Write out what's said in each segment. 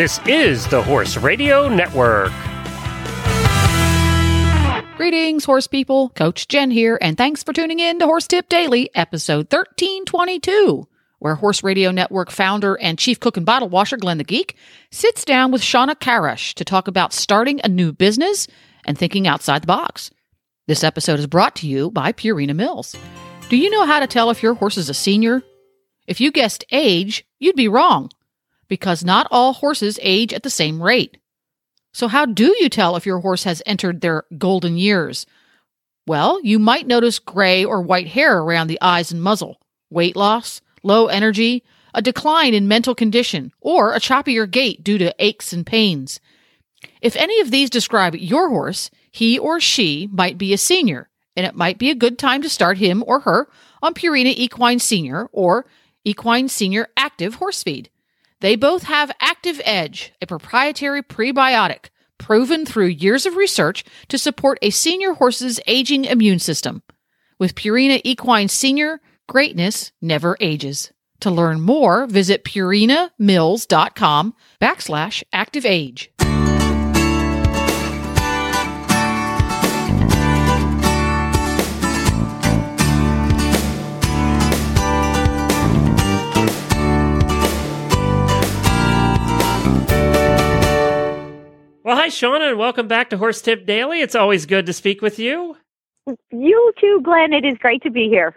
This is the Horse Radio Network. Greetings, horse people. Coach Jen here, and thanks for tuning in to Horse Tip Daily, episode 1322, where Horse Radio Network founder and chief cook and bottle washer Glenn the Geek sits down with Shawna Karrasch to talk about starting a new business and thinking outside the box. This episode is brought to you by Purina Mills. Do you know how to tell if your horse is a senior? If you guessed age, you'd be wrong, because not all horses age at the same rate. So, how do you tell if your horse has entered their golden years? Well, you might notice gray or white hair around the eyes and muzzle, weight loss, low energy, a decline in mental condition, or a choppier gait due to aches and pains. If any of these describe your horse, he or she might be a senior, and it might be a good time to start him or her on Purina Equine Senior or Equine Senior Active Horse Feed. They both have ActivAge, a proprietary prebiotic proven through years of research to support a senior horse's aging immune system. With Purina Equine Senior, greatness never ages. To learn more, visit purinamills.com backslash active Well, hi, Shawna, and welcome back to Horse Tip Daily. It's always good to speak with you. You too, Glenn. It is great to be here.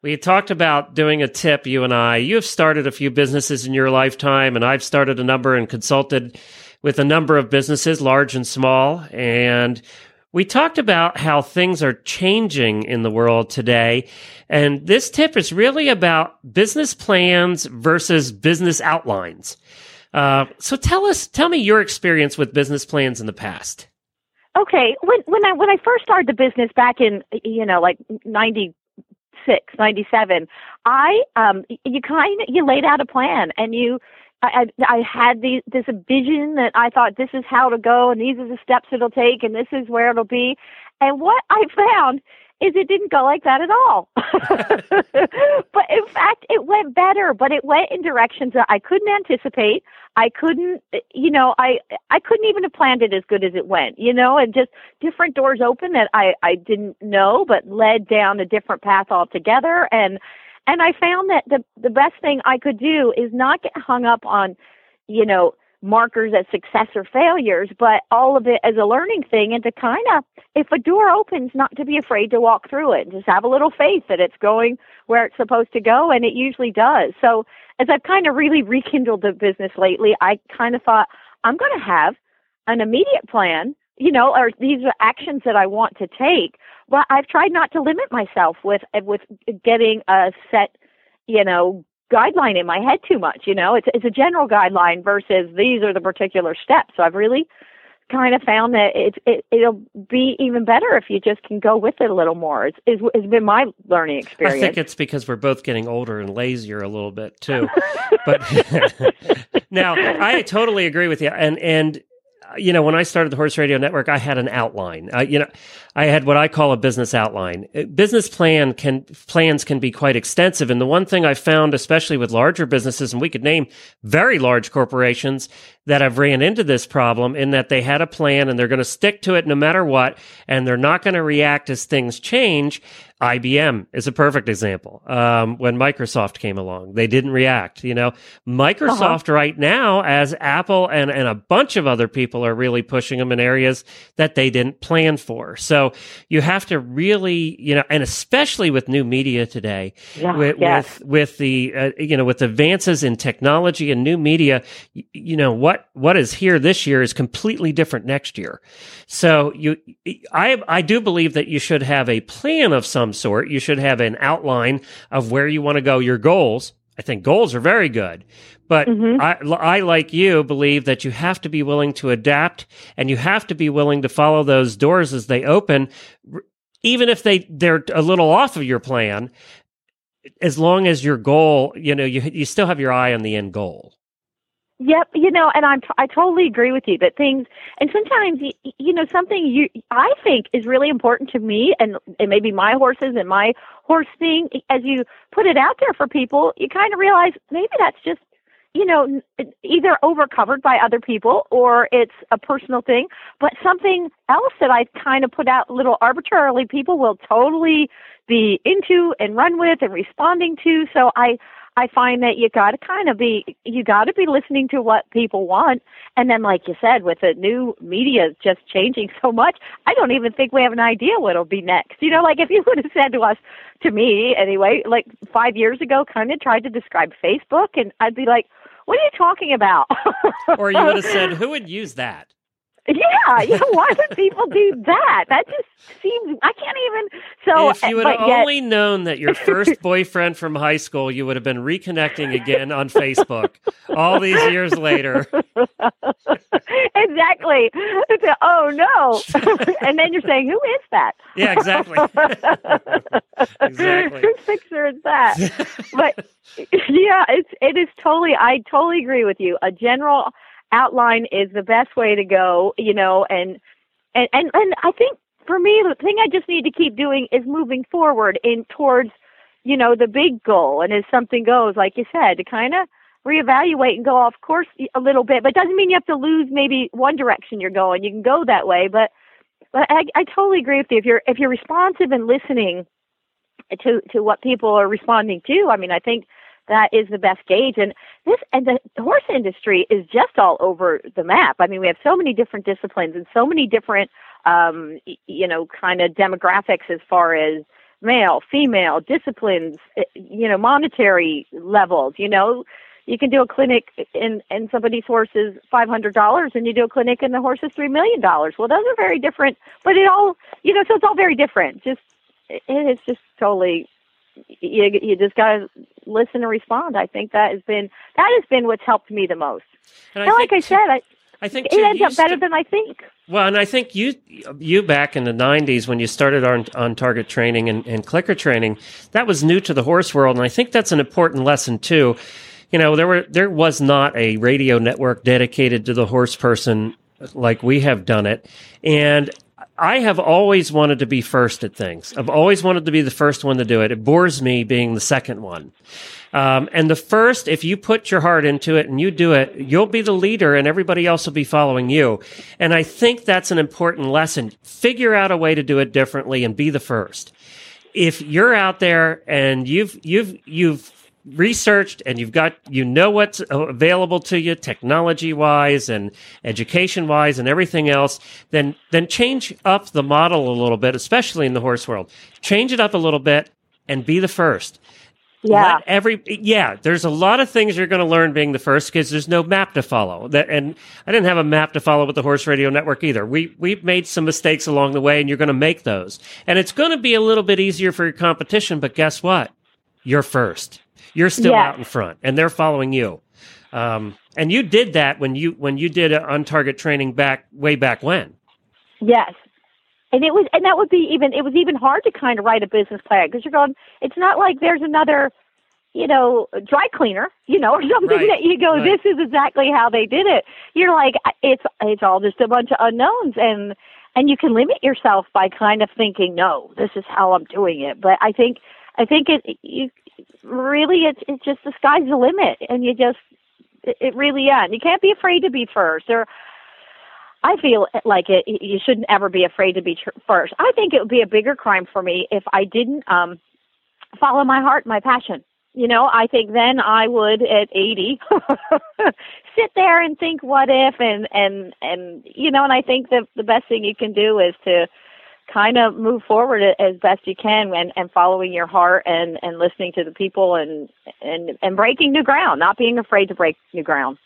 We talked about doing a tip, you and I. You have started a few businesses in your lifetime, and I've started a number and consulted with a number of businesses, large and small. And we talked about how things are changing in the world today. And this tip is really about business plans versus business outlines. Uh, so tell us, tell me your experience with business plans in the past. Okay, when when I when I first started the business back in you know like ninety six, ninety seven, I um you kind you laid out a plan and you I, I had the this vision that I thought this is how to go and these are the steps it'll take and this is where it'll be. And what I found is it didn't go like that at all. but in fact, it went better, but it went in directions that I couldn't anticipate. I couldn't, you know, I I couldn't even have planned it as good as it went, you know, and just different doors open that I I didn't know, but led down a different path altogether. And and I found that the the best thing I could do is not get hung up on, you know, markers as success or failures, but all of it as a learning thing and to kind of, if a door opens, not to be afraid to walk through it and just have a little faith that it's going where it's supposed to go. And it usually does. So as I've kind of really rekindled the business lately, I kind of thought I'm going to have an immediate plan, you know, or these are actions that I want to take. But I've tried not to limit myself with, with getting a set, you know, guideline in my head too much. You know, it's it's a general guideline versus these are the particular steps. So I've really kind of found that it, it it'll be even better if you just can go with it a little more. It's, it's, it's been my learning experience. I think it's because we're both getting older and lazier a little bit too. but now I totally agree with you, and and you know, when I started the Horse Radio Network, I had an outline. Uh, you know, I had what I call a business outline. Uh, business plan can plans can be quite extensive, and the one thing I found, especially with larger businesses, and we could name very large corporations that have ran into this problem, in that they had a plan and they're going to stick to it no matter what, and they're not going to react as things change. IBM is a perfect example. Um, when Microsoft came along, they didn't react. You know, Microsoft uh-huh. right now, as Apple and, and a bunch of other people are really pushing them in areas that they didn't plan for. So you have to really, you know, and especially with new media today, yeah, with, yes. with, with the, uh, you know, with advances in technology and new media, you, you know, what, what is here this year is completely different next year. So you, I, I do believe that you should have a plan of some sort. You should have an outline of where you want to go, your goals. I think goals are very good, but mm-hmm. I, I, like you, believe that you have to be willing to adapt and you have to be willing to follow those doors as they open, even if they, they're a little off of your plan. As long as your goal, you know, you, you still have your eye on the end goal. Yep, you know, and I'm I totally agree with you that things and sometimes you know something you I think is really important to me and and maybe my horses and my horse thing as you put it out there for people, you kind of realize maybe that's just you know, either overcovered by other people or it's a personal thing. But something else that I kind of put out little arbitrarily, people will totally be into and run with and responding to. So I, I find that you got to kind of be you got to be listening to what people want, and then like you said, with the new media just changing so much, I don't even think we have an idea what'll be next. You know, like if you would have said to us, to me anyway, like five years ago, kind of tried to describe Facebook, and I'd be like, "What are you talking about?" or you would have said, "Who would use that?" Yeah, you know, why would people do that? That just seems I can't even. So if you had only yet, known that your first boyfriend from high school, you would have been reconnecting again on Facebook all these years later. exactly. A, oh no! and then you're saying, who is that? Yeah, exactly. exactly. Whose picture is that? but yeah, it's it is totally. I totally agree with you. A general outline is the best way to go, you know, and and and, and I think for me the thing I just need to keep doing is moving forward in towards, you know, the big goal and as something goes, like you said, to kind of reevaluate and go off course a little bit, but doesn't mean you have to lose maybe one direction you're going. You can go that way, but but I, I totally agree with you. If you're if you're responsive and listening to to what people are responding to, I mean, I think that is the best gauge. And this and the horse industry is just all over the map. I mean, we have so many different disciplines and so many different, um, you know, kind of demographics as far as male, female, disciplines, eh, you know, monetary levels. You know, you can do a clinic in and somebody's horse is five hundred dollars, and you do a clinic and the horse is three million dollars. Well, those are very different, but it all, you know, so it's all very different. Just it's just totally you you just got to listen and respond. I think that has been that has been what's helped me the most. And, and like I said, I, I think it ends up better to, than I think. Well, and I think you you back in the '90s when you started on on target training and, and clicker training, that was new to the horse world, and I think that's an important lesson too. You know, there were there was not a radio network dedicated to the horse person like we have done it, and I have always wanted to be first at things. I've always wanted to be the first one to do it. It bores me being the second one. Um, and the first, if you put your heart into it and you do it, you'll be the leader and everybody else will be following you. And I think that's an important lesson. Figure out a way to do it differently and be the first. If you're out there and you've, you've, you've researched and you've got you know what's available to you technology wise and education wise and everything else then then change up the model a little bit especially in the horse world. Change it up a little bit and be the first. Yeah. Let every yeah there's a lot of things you're going to learn being the first because there's no map to follow. That and i didn't have a map to follow with the horse radio network either. We we've made some mistakes along the way and you're going to make those. And it's going to be a little bit easier for your competition but guess what you're first you're still yes. out in front, and they're following you. Um, and you did that when you when you did on target training back way back when. Yes, and it was and that would be even it was even hard to kind of write a business plan because you're going. It's not like there's another you know, dry cleaner, you know, or something right. that you go, right. this is exactly how they did it. You're like, it's it's all just a bunch of unknowns, and and you can limit yourself by kind of thinking, no, this is how I'm doing it. But I think I think it you really it's it's just the sky's the limit and you just it, really yeah you can't be afraid to be first or I feel like it you shouldn't ever be afraid to be tr- first. I think it would be a bigger crime for me if I didn't um follow my heart, my passion. You know, I think then I would at 80 sit there and think what if and and and you know, and I think that the best thing you can do is to kind of move forward as best you can and, and following your heart and, and listening to the people and, and, and breaking new ground, not being afraid to break new ground.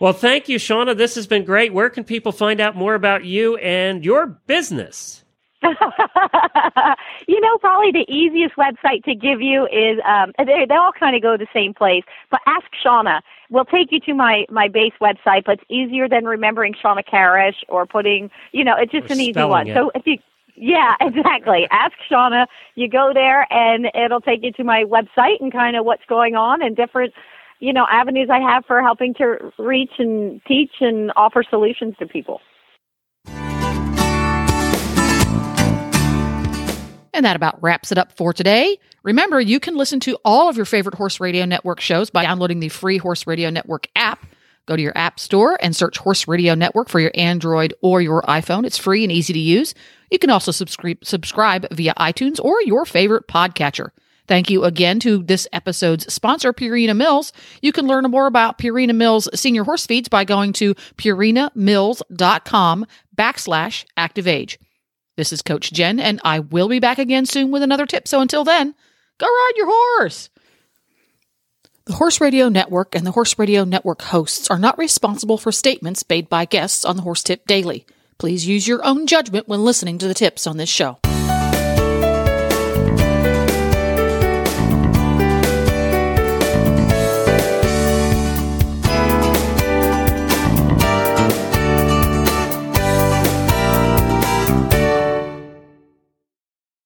Well, thank you, Shawna. This has been great. Where can people find out more about you and your business? you know, probably the easiest website to give you is um, they, they all kind of go to the same place. But Ask Shawna We'll take you to my my base website, but it's easier than remembering Shawna Karrasch or putting, you know, it's just or an easy one. It. So if you yeah, exactly. Ask Shawna. You go there and it'll take you to my website and kind of what's going on and different, you know, avenues I have for helping to reach and teach and offer solutions to people. And that about wraps it up for today. Remember, you can listen to all of your favorite Horse Radio Network shows by downloading the free Horse Radio Network app. Go to your app store and search Horse Radio Network for your Android or your iPhone. It's free and easy to use. You can also subscribe, subscribe via iTunes or your favorite podcatcher. Thank you again to this episode's sponsor, Purina Mills. You can learn more about Purina Mills senior horse feeds by going to purinamills.com backslash active age. This is Coach Jen, and I will be back again soon with another tip. So until then, go ride your horse. The Horse Radio Network and the Horse Radio Network hosts are not responsible for statements made by guests on the Horse Tip Daily. Please use your own judgment when listening to the tips on this show.